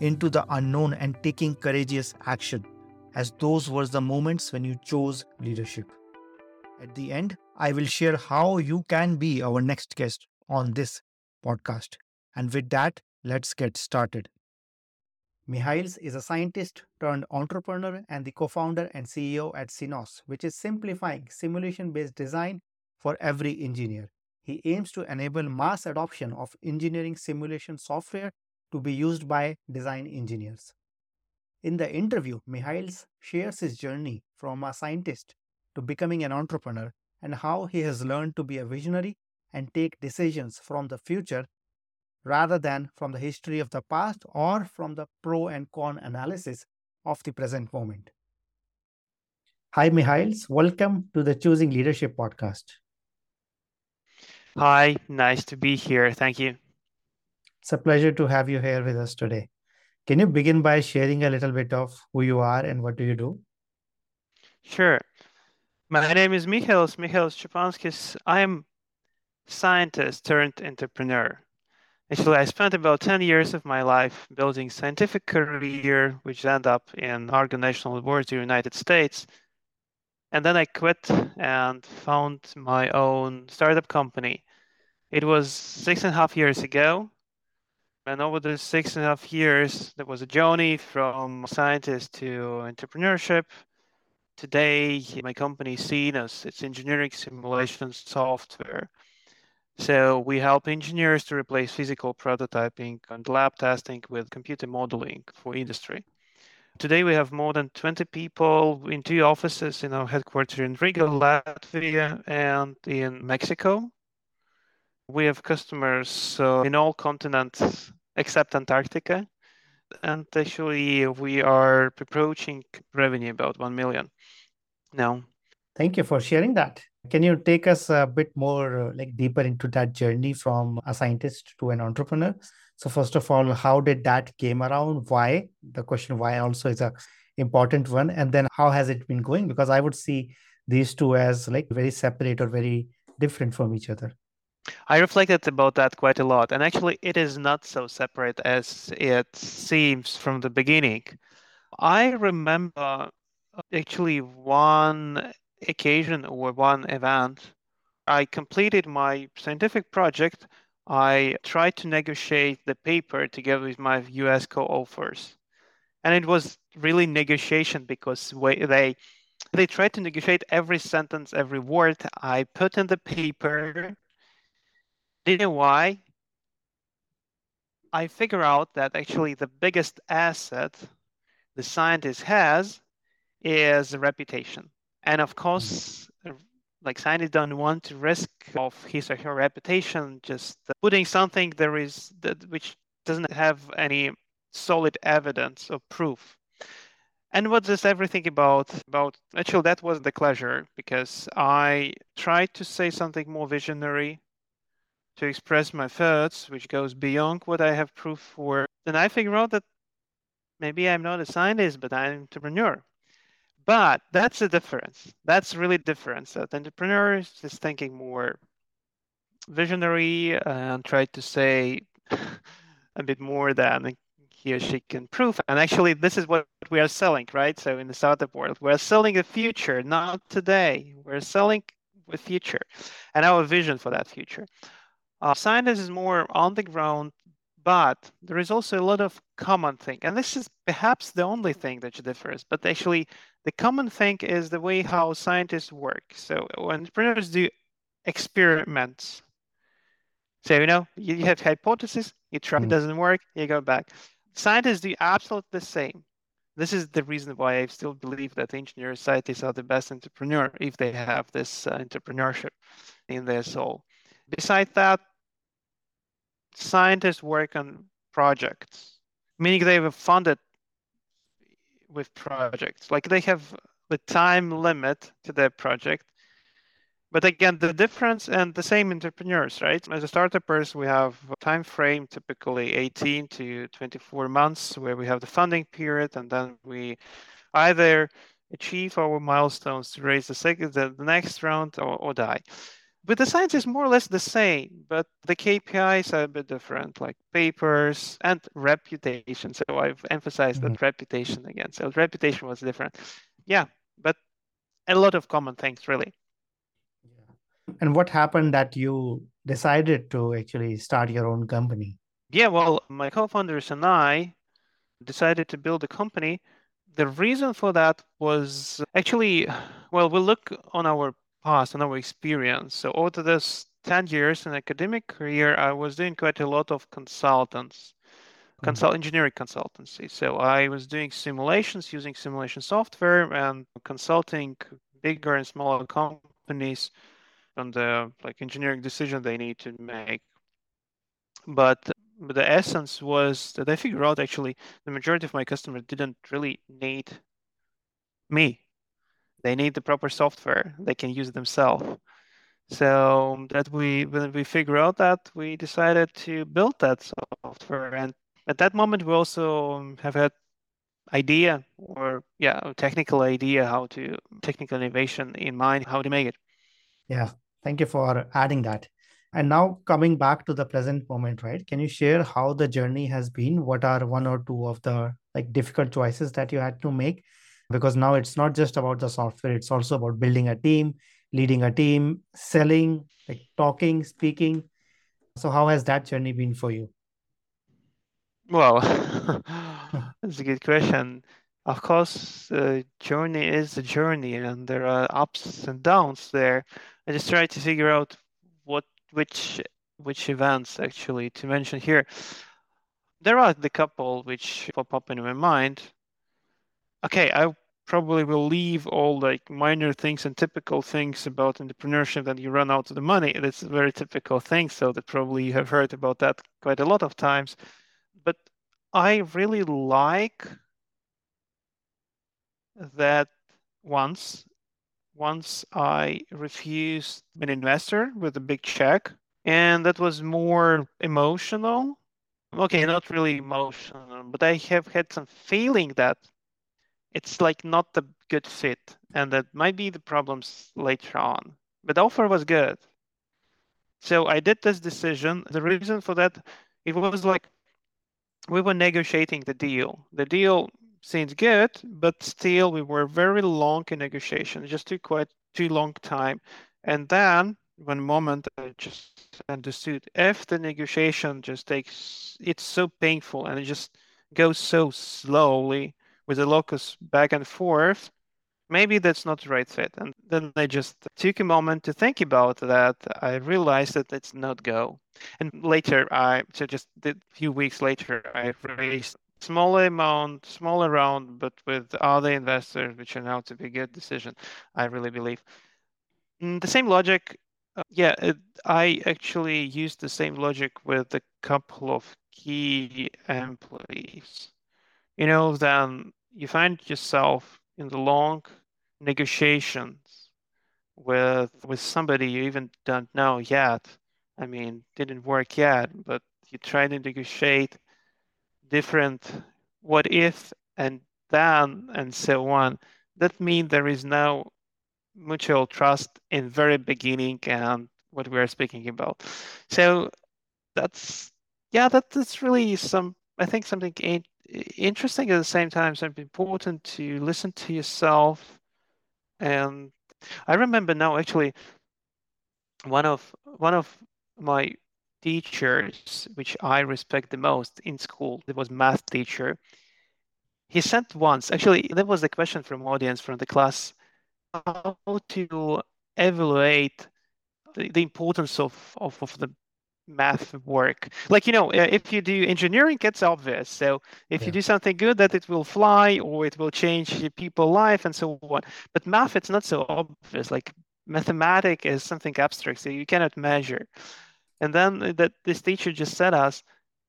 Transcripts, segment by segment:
into the unknown and taking courageous action, as those were the moments when you chose leadership. At the end, I will share how you can be our next guest on this podcast. And with that, let's get started. Mihails is a scientist turned entrepreneur and the co founder and CEO at Cenos, which is simplifying simulation based design for every engineer. He aims to enable mass adoption of engineering simulation software to be used by design engineers. In the interview, Mihails shares his journey from a scientist to becoming an entrepreneur and how he has learned to be a visionary and take decisions from the future rather than from the history of the past or from the pro and con analysis of the present moment. Hi, Mihails. Welcome to the Choosing Leadership podcast. Hi, nice to be here. Thank you. It's a pleasure to have you here with us today. Can you begin by sharing a little bit of who you are and what do you do? Sure. My name is Mihails, Mihails Scepanskis. I'm scientist turned entrepreneur. Actually, I spent about 10 years of my life building scientific career, which ended up in Argonne National Laboratory, United States. And then I quit and found my own startup company. It was six and a half years ago. And over the six and a half years, there was a journey from scientist to entrepreneurship. Today, my company is Cenos its engineering simulation software. So we help engineers to replace physical prototyping and lab testing with computer modeling for industry. Today we have more than 20 people in two offices in our headquarters in Riga, Latvia, and in Mexico. We have customers uh, in all continents except Antarctica. And actually, we are approaching revenue about 1 million now. Thank you for sharing that. Can you take us a bit more uh, like deeper into that journey from a scientist to an entrepreneur? So first of all, how did that came around? Why? The question why also is a important one. And then how has it been going? Because I would see these two as like very separate or very different from each other. I reflected about that quite a lot. And actually, it is not so separate as it seems from the beginning. I remember uh, actually one occasion or one event, I completed my scientific project. I tried to negotiate the paper together with my US co-authors. And it was really negotiation because they they tried to negotiate every sentence, every word I put in the paper. Know why? I figure out that actually the biggest asset the scientist has is reputation. And of course, mm-hmm. uh, like scientists don't want to risk of his or her reputation just uh, putting something there is that which doesn't have any solid evidence or proof. And what does everything about about actually that was the pleasure because I tried to say something more visionary to express my thoughts, which goes beyond what I have proof for. Then I figure out that maybe I'm not a scientist, but I'm an entrepreneur. But that's the difference. That's really difference. That entrepreneur is thinking more visionary and try to say a bit more than he or she can prove. And actually, this is what we are selling, right? So in the startup world, we're selling the future, not today. We're selling the future and our vision for that future. Uh, science is more on the ground, but there is also a lot of common thing. And this is perhaps the only thing that differs. But actually, the common thing is the way how scientists work. So when entrepreneurs do experiments, so you know, you have hypothesis, you try, mm. it doesn't work, you go back. Scientists do absolutely the same. This is the reason why I still believe that engineers, scientists are the best entrepreneur if they have this uh, entrepreneurship in their soul. Besides that, scientists work on projects, meaning they were funded with projects. Like they have the time limit to their project. But again, the difference and the same entrepreneurs, right? As a startuppers, we have a time frame, typically 18 to 24 months, where we have the funding period, and then we either achieve our milestones to raise the second, the next round, or, or die but the science is more or less the same, but the KPIs are a bit different, like papers and reputation. So I've emphasized mm-hmm. that reputation again. So reputation was different. Yeah, but a lot of common things, really. And what happened that you decided to actually start your own company? Yeah, well, my co founders and I decided to build a company. The reason for that was actually, well, we look on our past and our experience. So over this 10 years in academic career, I was doing quite a lot of consultants, mm-hmm. consult engineering consultancy. So I was doing simulations using simulation software and consulting bigger and smaller companies on the like engineering decision they need to make. But but the essence was that I figured out actually the majority of my customers didn't really need me they need the proper software they can use themselves. So that we when we figure out that we decided to build that software, and at that moment we also have had idea or yeah technical idea how to technical innovation in mind how to make it. Yeah, thank you for adding that. And now coming back to the present moment, right? Can you share how the journey has been? What are one or two of the like difficult choices that you had to make? Because now it's not just about the software it's also about building a team leading a team selling like talking speaking. So how has that journey been for you? Well that's a good question. Of course the journey is a journey and there are ups and downs there. I just try to figure out what which which events actually to mention here. There are the couple which pop up in my mind. Okay, I probably will leave all like minor things and typical things about entrepreneurship that you run out of the money. It's a very typical thing, so that probably you have heard about that quite a lot of times. But I really like that once once I refused an investor with a big check, and that was more emotional. Okay, not really emotional, but I have had some feeling that it's like not a good fit, and that might be the problems later on. But the offer was good. So I did this decision. The reason for that, it was like we were negotiating the deal. The deal seems good, but still we were very long in negotiation. It just took quite too long time. And then one moment I just understood if the negotiation just takes it's so painful and it just goes so slowly with the locus back and forth, maybe that's not the right fit. And then I just took a moment to think about that. I realized that it's not go. And later, I so just a few weeks later, I raised smaller amount, smaller round, but with other investors, which turned out to be a good decision. I really believe. Mm, the same logic. Uh, yeah, it, I actually used the same logic with a couple of key employees you know, then you find yourself in the long negotiations with with somebody you even don't know yet. I mean, didn't work yet, but you try to negotiate different what if and then and so on, that means there is no mutual trust in very beginning and what we are speaking about. So that's yeah, that, that's really some I think something interesting at the same time, something important to listen to yourself. And I remember now actually one of one of my teachers, which I respect the most in school, it was math teacher. He sent once, actually, that was the question from audience from the class, how to evaluate the, the importance of, of, of the math work. Like, you know, uh, if you do engineering, it's obvious. So if yeah. you do something good, that it will fly or it will change people's life and so on. But math, it's not so obvious. Like mathematic is something abstract, so you cannot measure. And then that this teacher just said us,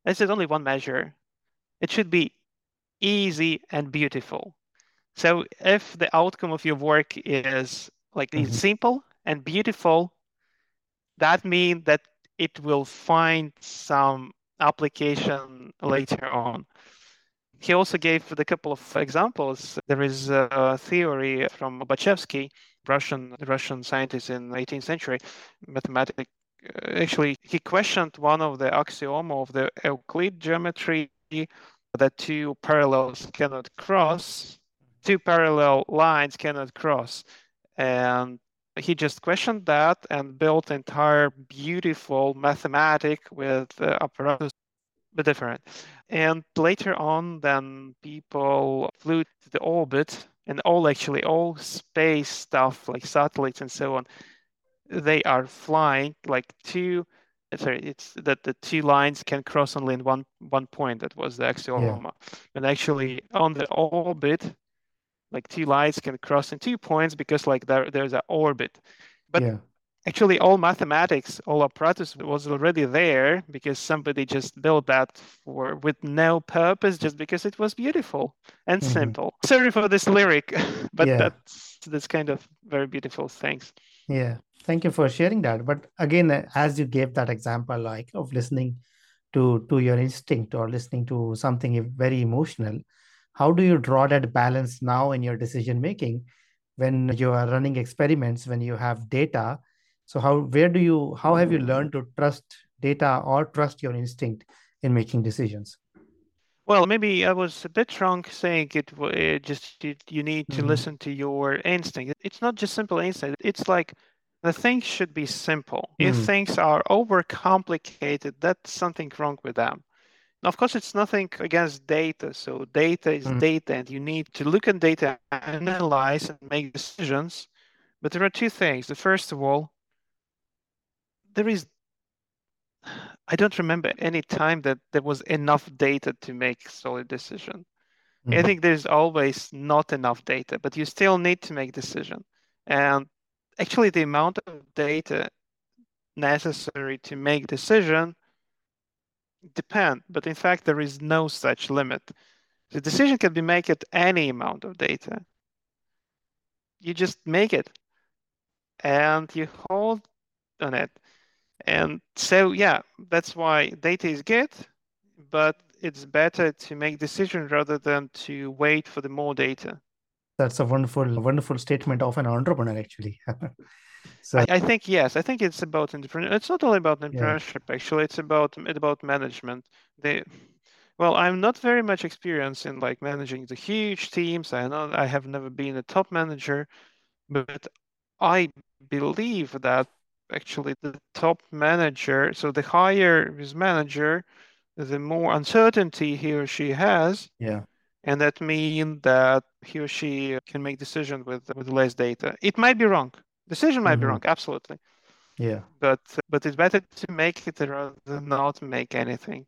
this is only one measure. It should be easy and beautiful. So if the outcome of your work is like mm-hmm. simple and beautiful, that means that it will find some application later on. He also gave a couple of examples. There is a theory from Lobachevsky, Russian Russian scientist in 18th century, mathematic. Uh, actually, he questioned one of the axiom of the Euclid geometry that two parallels cannot cross, two parallel lines cannot cross, and he just questioned that and built entire beautiful mathematic with uh, apparatus but different. And later on then people flew to the orbit and all actually all space stuff like satellites and so on they are flying like two sorry it's that the two lines can cross only in one one point. That was the axioma yeah. and actually on the orbit like two lights can cross in two points because like there, there's an orbit but yeah. actually all mathematics all apparatus was already there because somebody just built that for with no purpose just because it was beautiful and mm-hmm. simple sorry for this lyric but yeah. that's that's kind of very beautiful things yeah thank you for sharing that but again as you gave that example like of listening to to your instinct or listening to something very emotional how do you draw that balance now in your decision making when you are running experiments when you have data? So how where do you how have you learned to trust data or trust your instinct in making decisions? Well maybe i was a bit wrong saying it, it just you, you need to mm-hmm. listen to your instinct. It's not just simple instinct. It's like the things should be simple. Mm-hmm. if things are overcomplicated that's something wrong with them of course, it's nothing against data. So data is mm. data, and you need to look at data, analyze, and make decisions. But there are two things. The first of all, there is I don't remember any time that there was enough data to make solid decision. Mm-hmm. I think there's always not enough data, but you still need to make decision. And actually, the amount of data necessary to make decision depend, but in fact, there is no such limit. The decision can be made at any amount of data. You just make it and you hold on it. And so, yeah, that's why data is good, but it's better to make decisions rather than to wait for the more data. That's a wonderful, wonderful statement of an entrepreneur, actually. So I, I, think yes, I think it's about entrepreneur. It's not only about entrepreneurship. Yeah. Actually, it's about it's about management. They, well, I'm not very much experienced in like managing the huge teams. I know I have never been a top manager, but I believe that actually the top manager, so the higher his manager, the more uncertainty he or she has. Yeah. And that means that he or she can make decisions with with less data. It might be wrong. Decision might mm-hmm. be wrong, absolutely. Yeah. But but it's better to make it rather than not make anything.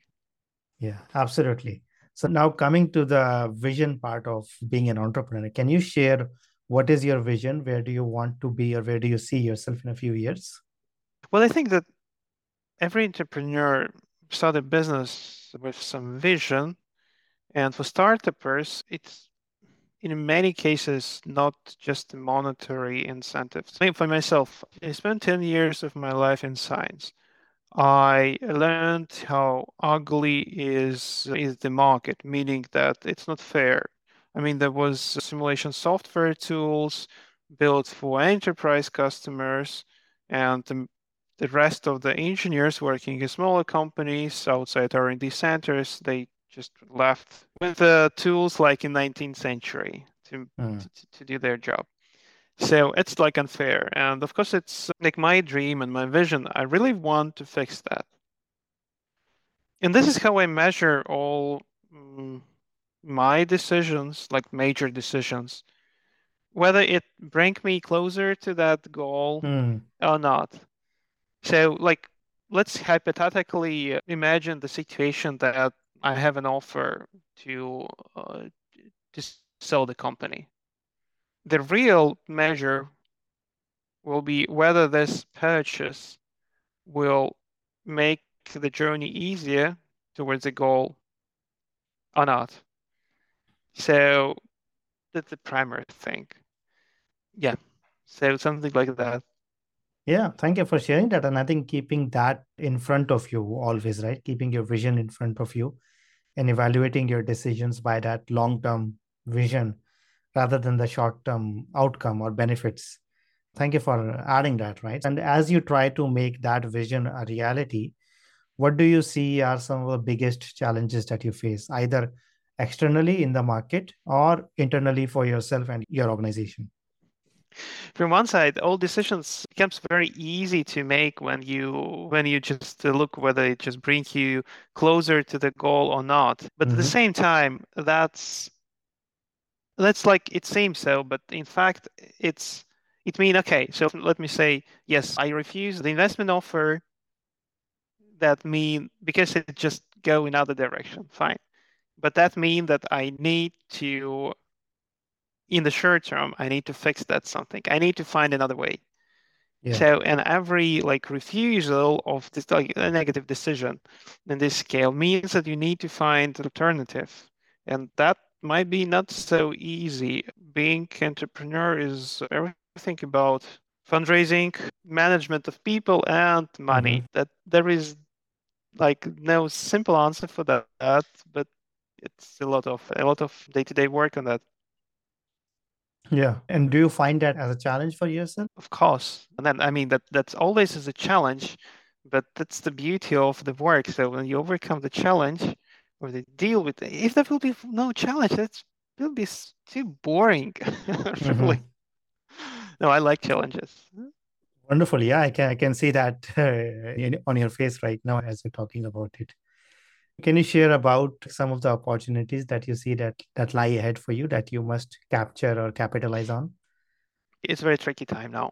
Yeah, absolutely. So now coming to the vision part of being an entrepreneur, can you share what is your vision? Where do you want to be or where do you see yourself in a few years? Well, I think that every entrepreneur start a business with some vision. And for startups, it's in many cases not just monetary incentives. I mean, For myself, I spent 10 years of my life in science. I learned how ugly is is the market, meaning that it's not fair. I mean, there was simulation software tools built for enterprise customers, and the, the rest of the engineers working in smaller companies outside R&D centers, they just left with the tools like in 19th century to, Mm. to, to do their job. So it's like unfair. And of course, it's like my dream and my vision. I really want to fix that. And this is how I measure all mm, my decisions, like major decisions, whether it bring me closer to that goal Mm. or not. So, like, let's hypothetically imagine the situation that I have an offer to uh, to sell the company. The real measure will be whether this purchase will make the journey easier towards the goal or not. So that's the primary thing. Yeah. So something like that. Yeah, thank you for sharing that. And I think keeping that in front of you always, right? Keeping your vision in front of you and evaluating your decisions by that long term vision rather than the short term outcome or benefits. Thank you for adding that, right? And as you try to make that vision a reality, what do you see are some of the biggest challenges that you face, either externally in the market or internally for yourself and your organization? From one side, all decisions becomes very easy to make when you when you just look whether it just brings you closer to the goal or not. But at the Mhm. same time, that's that's like it seems so, but in fact, it's it mean okay. So let me say yes, I refuse the investment offer. That mean because it just go in other direction, fine. But that mean that I need to in the short term, I need to fix that something. I need to find another way. Yeah. So, and every like refusal of this like a negative decision in this scale means that you need to find an alternative, and that might be not so easy. Being entrepreneur is everything about fundraising, management of people, and money. Mm-hmm. That there is like no simple answer for that, but it's a lot of a lot of day-to-day work on that. Yeah. And do you find that as a challenge for yourself? Of course. And then I mean that that's always is a challenge, but that's the beauty of the work. So when you overcome the challenge or the deal with it, if there will be no challenge, that will be too boring. Really. No, I like challenges. Wonderful. Yeah, I can I can see that uh, in, on your face right now as you're talking about it. Can you share about some of the opportunities that you see that that lie ahead for you that you must capture or capitalize on? It's a very tricky time now.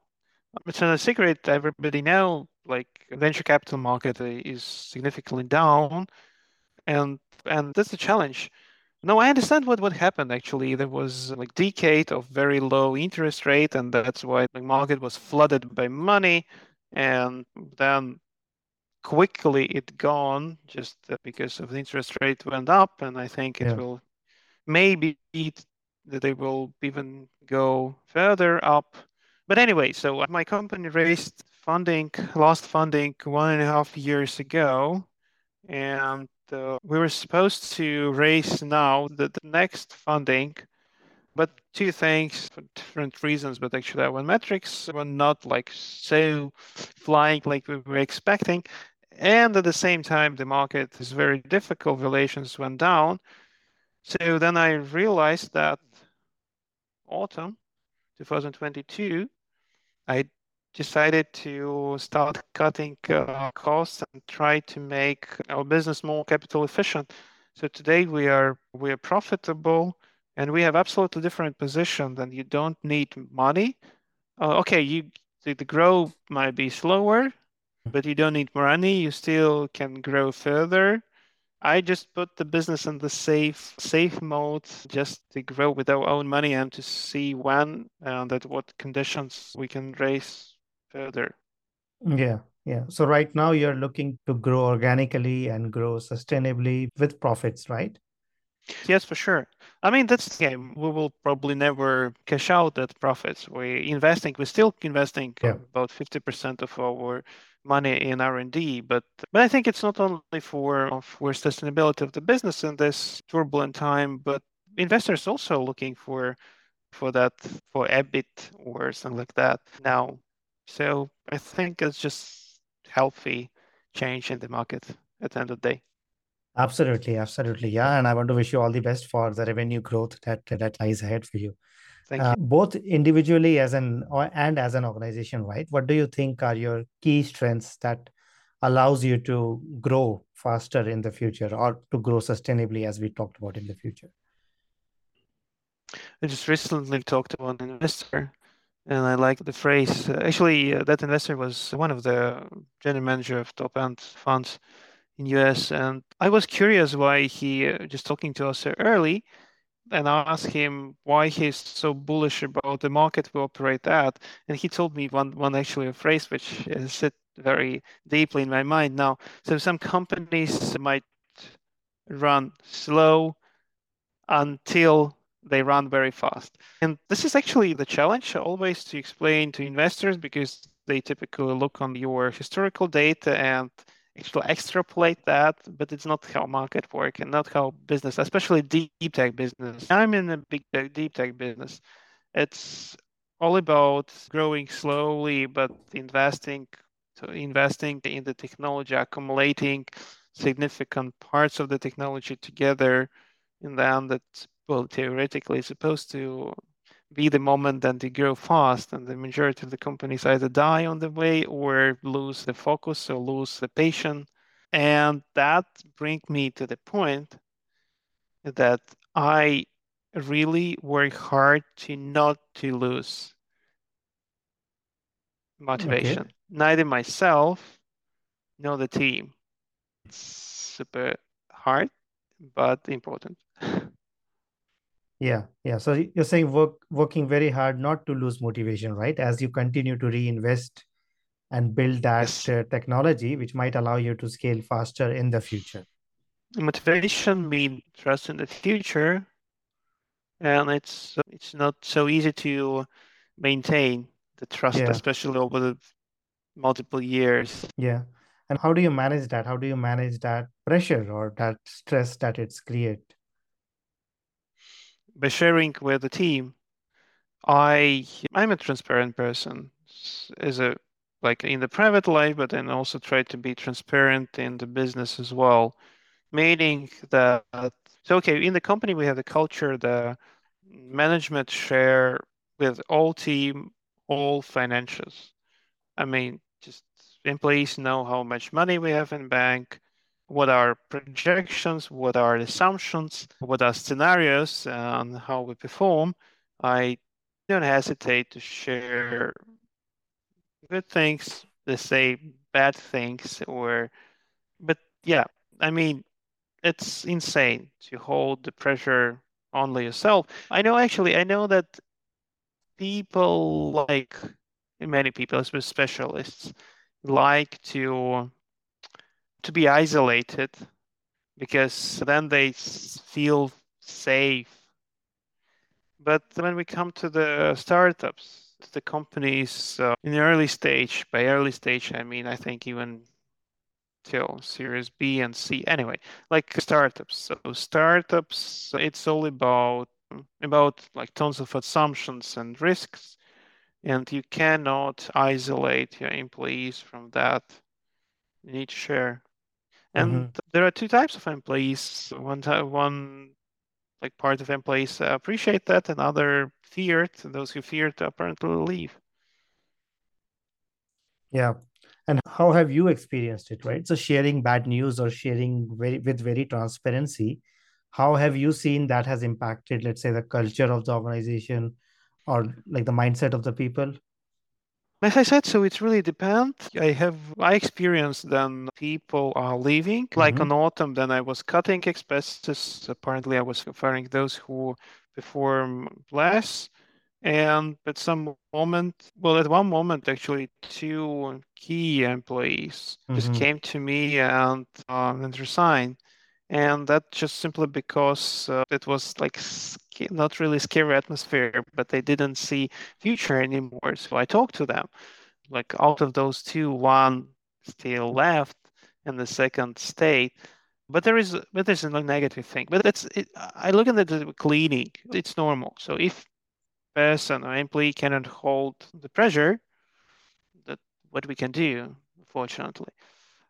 It's not a secret. Everybody know like venture capital market is significantly down, and and that's a challenge. No, I understand what what happened actually. There was like decade of very low interest rate, and that's why the market was flooded by money, and then quickly it gone just uh, because of the interest rate went up, and I think it Yeah. will maybe it, that they will even go further up. But anyway, so my company raised funding, last funding one and a half years ago, and uh, we were supposed to raise now the, the next funding, but two things for different reasons. But actually, our metrics were not like so flying like we were expecting. And at the same time, the market is very difficult, valuations went down. So then I realized that autumn 2022, I decided to start cutting uh, costs and try to make our business more capital efficient. So today we are we are profitable and we have absolutely different position than you don't need money. Uh, okay, you the, the growth might be slower, but you don't need more money. You still can grow further. I just put the business in the safe safe mode just to grow with our own money and to see when uh, and at what conditions we can raise further. Yeah. Yeah. So right now you're looking to grow organically and grow sustainably with profits, right? Yes, for sure. I mean, that's the game. We will probably never cash out that profits. We're investing, we're still investing Yeah. about 50% of our money in R&D, but but I think it's not only for for sustainability of the business in this turbulent time, but investors also looking for for that for EBIT or something like that now. So I think it's just healthy change in the market at the end of the day. Absolutely, absolutely. Yeah. And I want to wish you all the best for the revenue growth that that lies ahead for you. Thank uh, you. Both individually as an or, and as an organization, right? What do you think are your key strengths that allows you to grow faster in the future or to grow sustainably as we talked about in the future? I just recently talked to one investor and I like the phrase. Actually, uh, that investor was one of the general manager of top end funds in US, and I was curious why he uh, just talking to us so early, and I asked him why he's so bullish about the market we operate at, and he told me one one actually a phrase which sit very deeply in my mind now. So some companies might run slow until they run very fast. And this is actually the challenge always to explain to investors because they typically look on your historical data and actually extrapolate that, but it's not how market work and not how business, especially deep tech business. I'm in a big deep tech business. It's all about growing slowly, but investing so investing in the technology, accumulating significant parts of the technology together, and then that well theoretically supposed to be the moment that they grow fast and the majority of the companies either die on the way or lose the focus or lose the patient and that brings me to the point that i really work hard to not to lose motivation. Okay. neither myself nor the team. It's super hard but important Yeah, yeah. So you're saying work working very hard not to lose motivation, right? As you continue to reinvest and build that yes. uh, technology, which might allow you to scale faster in the future. Motivation means trust in the future, and it's it's not so easy to maintain the trust, yeah. especially over the multiple years. Yeah. And how do you manage that? How do you manage that pressure or that stress that it's create? By sharing with the team, I I'm a transparent person as a like in the private life, but then also try to be transparent in the business as well. Meaning that so okay, in the company we have the culture, the management share with all team all financials. I mean, just employees know how much money we have in bank, what are projections, what are assumptions, what are scenarios, and how we perform, I don't hesitate to share good things, let's say bad things, or, but yeah, I mean, it's insane to hold the pressure only yourself. I know actually, I know that people like many people, especially specialists, like to to be isolated because then they feel safe. But when we come to the startups, the companies uh, in the early stage, by early stage, I mean, I think even till Series B and C. Anyway, like startups. So startups, it's all about about like tons of assumptions and risks, and you cannot isolate your employees from that. You need to share and mm-hmm. there are two types of employees. One one like part of employees appreciate that, and other fear it. Those who fear it apparently leave. Yeah. And how have you experienced it, right? So sharing bad news or sharing very with very transparency, how have you seen that has impacted, let's say, the culture of the organization or like the mindset of the people? As I said, so it really depends. I have I experienced then people are leaving. Mm-hmm. Like in autumn, then I was cutting expenses. Apparently, I was firing those who perform less. And at some moment, well, at one moment, actually, two key employees mm-hmm. just came to me and uh, and resigned and that just simply because uh, it was like not really scary atmosphere but they didn't see future anymore so i talked to them like out of those two one still left in the second state. But there is but there's a negative thing. But that's it, I look at the cleaning. It's normal. So if person or employee cannot hold the pressure, that what we can do, fortunately.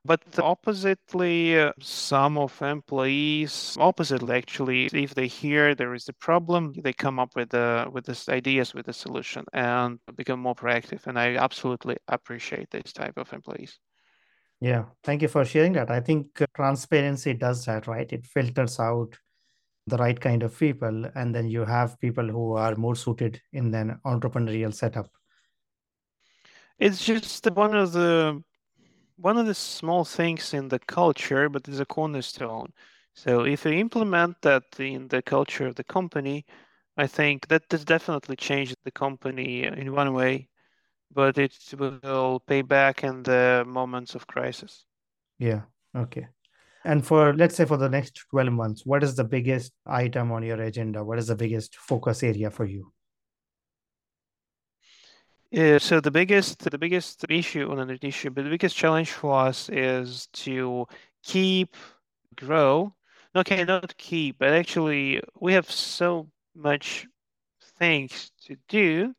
But oppositely, uh, some of employees, oppositely actually, if they hear there is a problem, they come up with the with this ideas with the solution and become more proactive. And I absolutely appreciate this type of employees. Yeah, thank you for sharing that. I think uh, transparency does that, right? It filters out the right kind of people, and then you have people who are more suited in an entrepreneurial setup. It's just the one of the one of the small things in the culture, but it's a cornerstone. So if you implement that in the culture of the company, I think that does definitely change the company in one way, but it will pay back in the moments of crisis. Yeah. Okay. And for let's say for the next 12 months, what is the biggest item on your agenda? What is the biggest focus area for you? Yeah, so the biggest the biggest issue on an issue, but the biggest challenge for us is to keep grow. Okay, not keep, but actually we have so much things to do,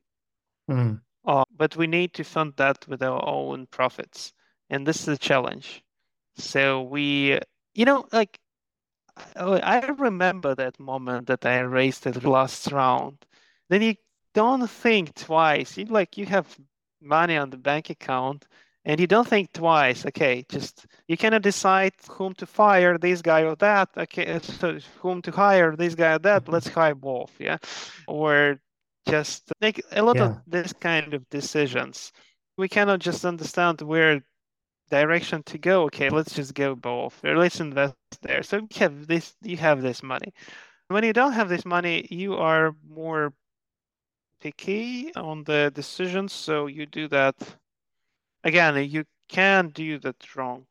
Mm. uh, but we need to fund that with our own profits, and this is a challenge. So we, you know, like I remember that moment that I raised the last round. Then you don't think twice. You like you have money on the bank account and you don't think twice. Okay, just you cannot decide whom to fire, this guy or that. Okay, so whom to hire, this guy or that. Let's mm-hmm. hire both. Yeah, or just make a lot Yeah. of this kind of decisions. We cannot just understand where direction to go. Okay, let's just go both. Or let's invest there. So you have this. You have this money. When you don't have this money, you are more picky on the decisions. So you do that again. You can do that wrong,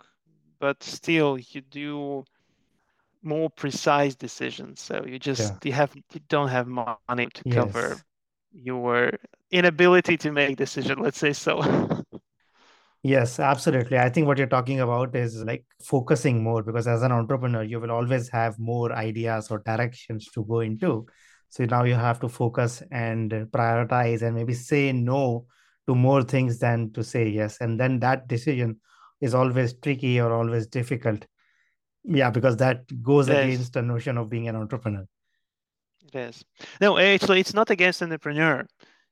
but still you do more precise decisions. So you just Yeah. you have you don't have money to cover your inability to make decision. Let's say so. Yes, absolutely. I think what you're talking about is like focusing more because as an entrepreneur, you will always have more ideas or directions to go into. So now you have to focus and prioritize and maybe say no to more things than to say yes. And then that decision is always tricky or always difficult. Yeah, because that goes is. against the notion of being an entrepreneur. Yes. No, eh, actually, it's not against entrepreneur.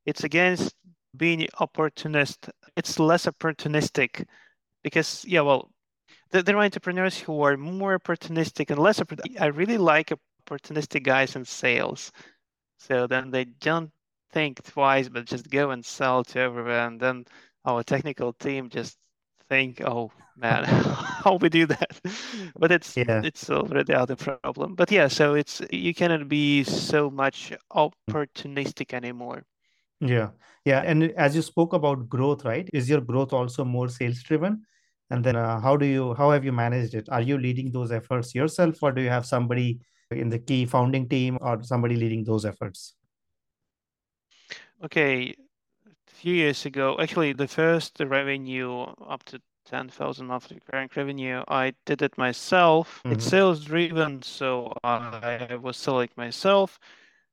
It's against being opportunist. It's less opportunistic because, yeah, well, there are entrepreneurs who are more opportunistic and less. oppor- I really like opportunistic guys in sales. So then they don't think twice, but just go and sell to everyone. Then our technical team just think, oh man, how we do that? But it's Yeah. it's already other problem. But yeah, so it's you cannot be so much opportunistic anymore. Yeah. Yeah. And as you spoke about growth, right? Is your growth also more sales driven? And then uh, how do you, how have you managed it? Are you leading those efforts yourself or do you have somebody in the key founding team or somebody leading those efforts? Okay, a few years ago, actually, the first revenue up to 10,000 monthly recurring revenue, I did it myself. It's Mhm. sales driven, so I was selling myself.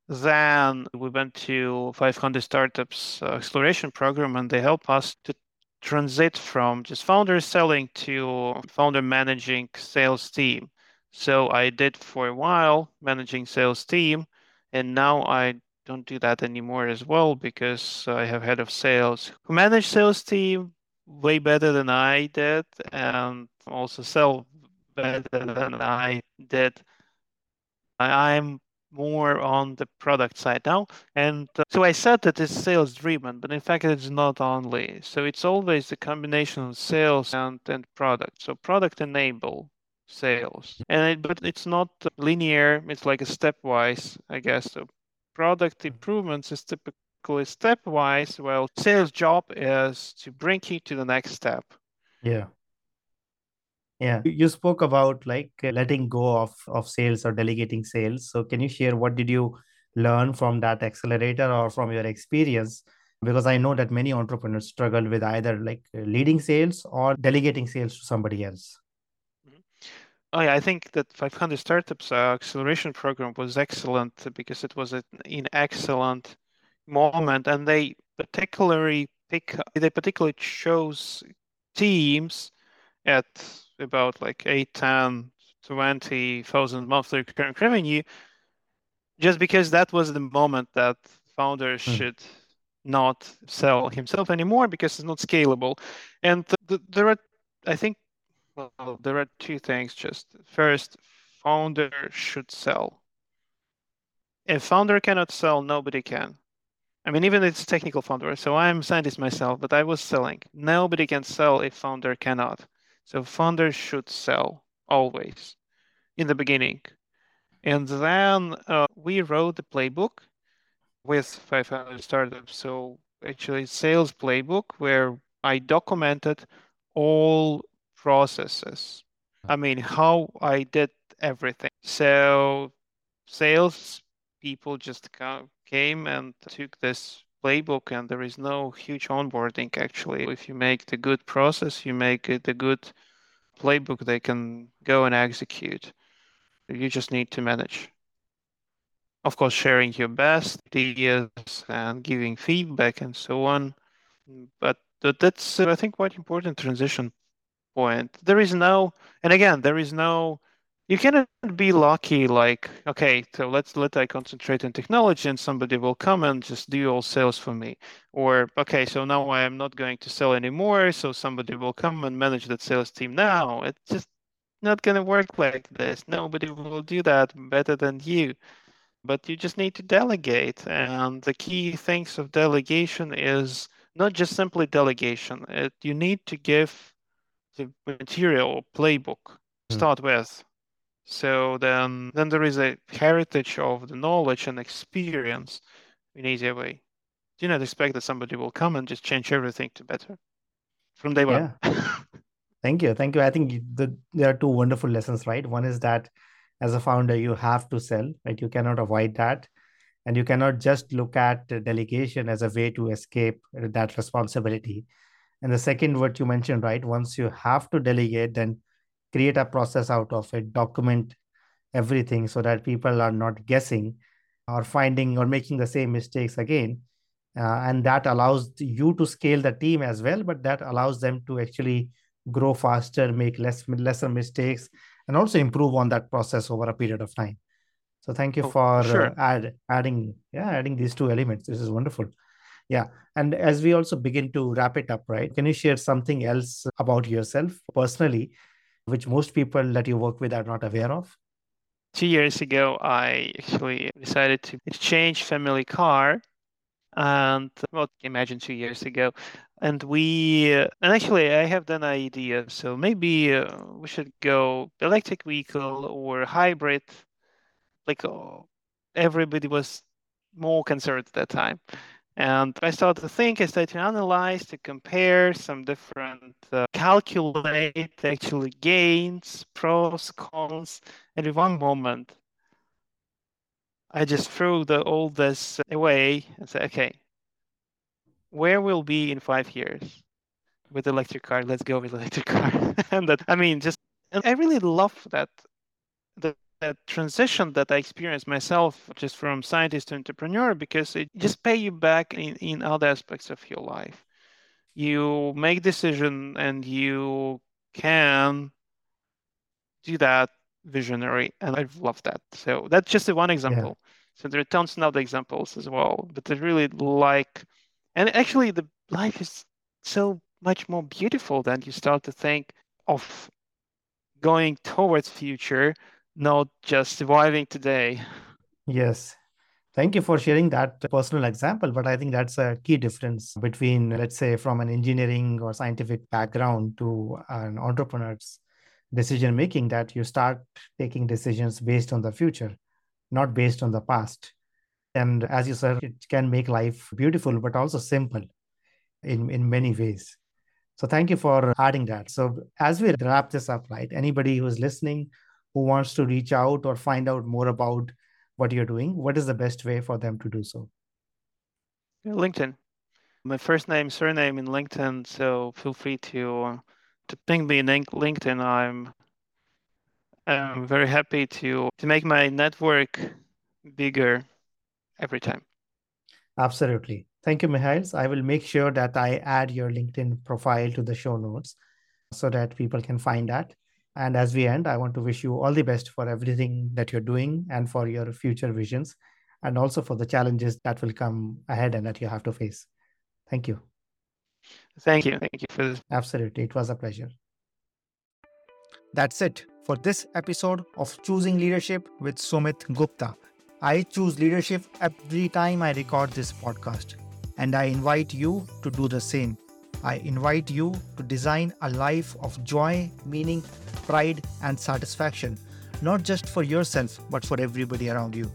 Then we went to 500 Startups uh, Exploration Program, and they help us to transit from just founder selling to founder managing sales team. So I did for a while managing sales team, and now I don't do that anymore as well because I have head of sales who manage sales team way better than I did and also sell better than I did. I'm more on the product side now. And uh, so I said that it's sales driven, but in fact, it's not only. So it's always a combination of sales and, and product. So product enable sales. And it, but it's not linear, it's like a stepwise, I guess. So product hmm. improvements is typically stepwise, while sales job is to bring you to the next step. Yeah. Yeah. You- spoke about like letting go of, of sales or delegating sales. So can you share what did you learn from that accelerator or from your experience because I know that many entrepreneurs struggle with either like leading sales or delegating sales to somebody else. Oh yeah, I think that 500 Startups uh, acceleration program was excellent because it was an excellent moment, and they particularly pick they particularly chose teams at about like 8, 10, 20,000 monthly recurring revenue, just because that was the moment that founder mm. should not sell himself anymore because it's not scalable. And th- there are, I think, well, there are two things. Just first, founder should sell. If founder cannot sell, nobody can. I mean, even it's technical founder. So I'm scientist myself, but I was selling. Nobody can sell if founder cannot. So founder should sell always in the beginning. And then uh, we wrote the playbook with 500 startups. So actually, sales playbook where I documented all processes. I mean, how I did everything. So sales people just came and took this playbook and there is no huge onboarding actually. If you make the good process, you make it a good playbook they can go and execute. You just need to manage of course, sharing your best ideas and giving feedback and so on. But that's, I think, quite important transition point. There is no, and again, there is no, you cannot be lucky like, okay, so let's let I concentrate on technology and somebody will come and just do all sales for me. Or, okay, so now I am not going to sell anymore, so somebody will come and manage that sales team now. It's just not going to work like this. Nobody will do that better than you but you just need to delegate. And the key things of delegation is not just simply delegation. It, you need to give the material playbook mm. start with. So then, then there is a heritage of the knowledge and experience in easier way. Do you not expect that somebody will come and just change everything to better from day one. Yeah. Thank you. Thank you. I think the, there are two wonderful lessons, right? One is that as a founder you have to sell right you cannot avoid that and you cannot just look at delegation as a way to escape that responsibility and the second what you mentioned right once you have to delegate then create a process out of it document everything so that people are not guessing or finding or making the same mistakes again uh, and that allows you to scale the team as well but that allows them to actually grow faster make less lesser mistakes and also improve on that process over a period of time. So thank you oh, for sure. uh, add, adding yeah adding these two elements. This is wonderful. Yeah, and as we also begin to wrap it up, right? Can you share something else about yourself personally, which most people that you work with are not aware of? Two years ago, I actually decided to change family car and well imagine two years ago and we and actually i have an idea so maybe uh, we should go electric vehicle or hybrid like oh, everybody was more concerned at that time and i started to think i started to analyze to compare some different uh, calculate actually gains pros cons and in one moment I just threw the all this away and said, okay, where will be in five years with electric car? Let's go with electric car. and that I mean, just and I really love that that transition that I experienced myself just from scientist to entrepreneur because it just pay you back in, in other aspects of your life. You make decision and you can do that visionary, and I love that. So that's just one example. Yeah. So there are tons of other examples as well, but I really like, and actually the life is so much more beautiful than you start to think of going towards future, not just surviving today. Yes. Thank you for sharing that personal example. But I think that's a key difference between, let's say, from an engineering or scientific background to an entrepreneur's decision making that you start taking decisions based on the future, not based on the past. And as you said, it can make life beautiful, but also simple in, in many ways. So thank you for adding that. So as we wrap this up, right, anybody who's listening who wants to reach out or find out more about what you're doing, what is the best way for them to do so? LinkedIn. my first name, surname in LinkedIn. So feel free to to ping me in LinkedIn. I'm I'm very happy to to make my network bigger every time. Absolutely. Thank you, Mihails. I will make sure that I add your LinkedIn profile to the show notes so that people can find that. And as we end, I want to wish you all the best for everything that you're doing and for your future visions, and also for the challenges that will come ahead and that you have to face. Thank you. Thank you. Thank you for this. Absolutely. It was a pleasure. That's it for this episode of Choosing Leadership with Sumit Gupta. I choose leadership every time I record this podcast, and I invite you to do the same. I invite you to design a life of joy, meaning, pride, and satisfaction, not just for yourself, but for everybody around you.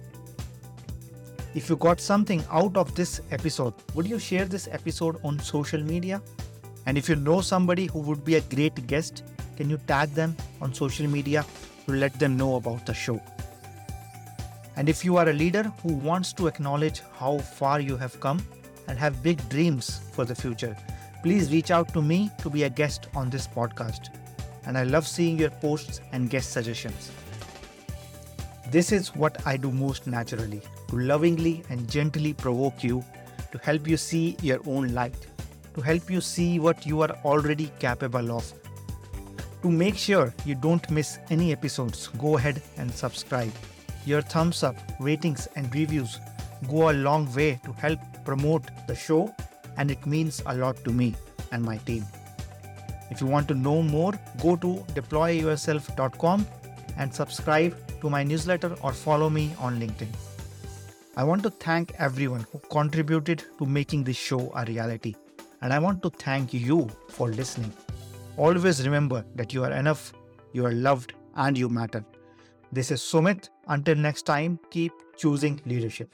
If you got something out of this episode, would you share this episode on social media? And if you know somebody who would be a great guest, can you tag them on social media to let them know about the show? And if you are a leader who wants to acknowledge how far you have come and have big dreams for the future, please reach out to me to be a guest on this podcast. And I love seeing your posts and guest suggestions. This is what I do most naturally to lovingly and gently provoke you, to help you see your own light, to help you see what you are already capable of. To make sure you don't miss any episodes, go ahead and subscribe. Your thumbs up, ratings, and reviews go a long way to help promote the show, and it means a lot to me and my team. If you want to know more, go to deployyourself.com and subscribe to my newsletter or follow me on LinkedIn. I want to thank everyone who contributed to making this show a reality. And I want to thank you for listening. Always remember that you are enough, you are loved, and you matter. This is Sumit. Until next time, keep choosing leadership.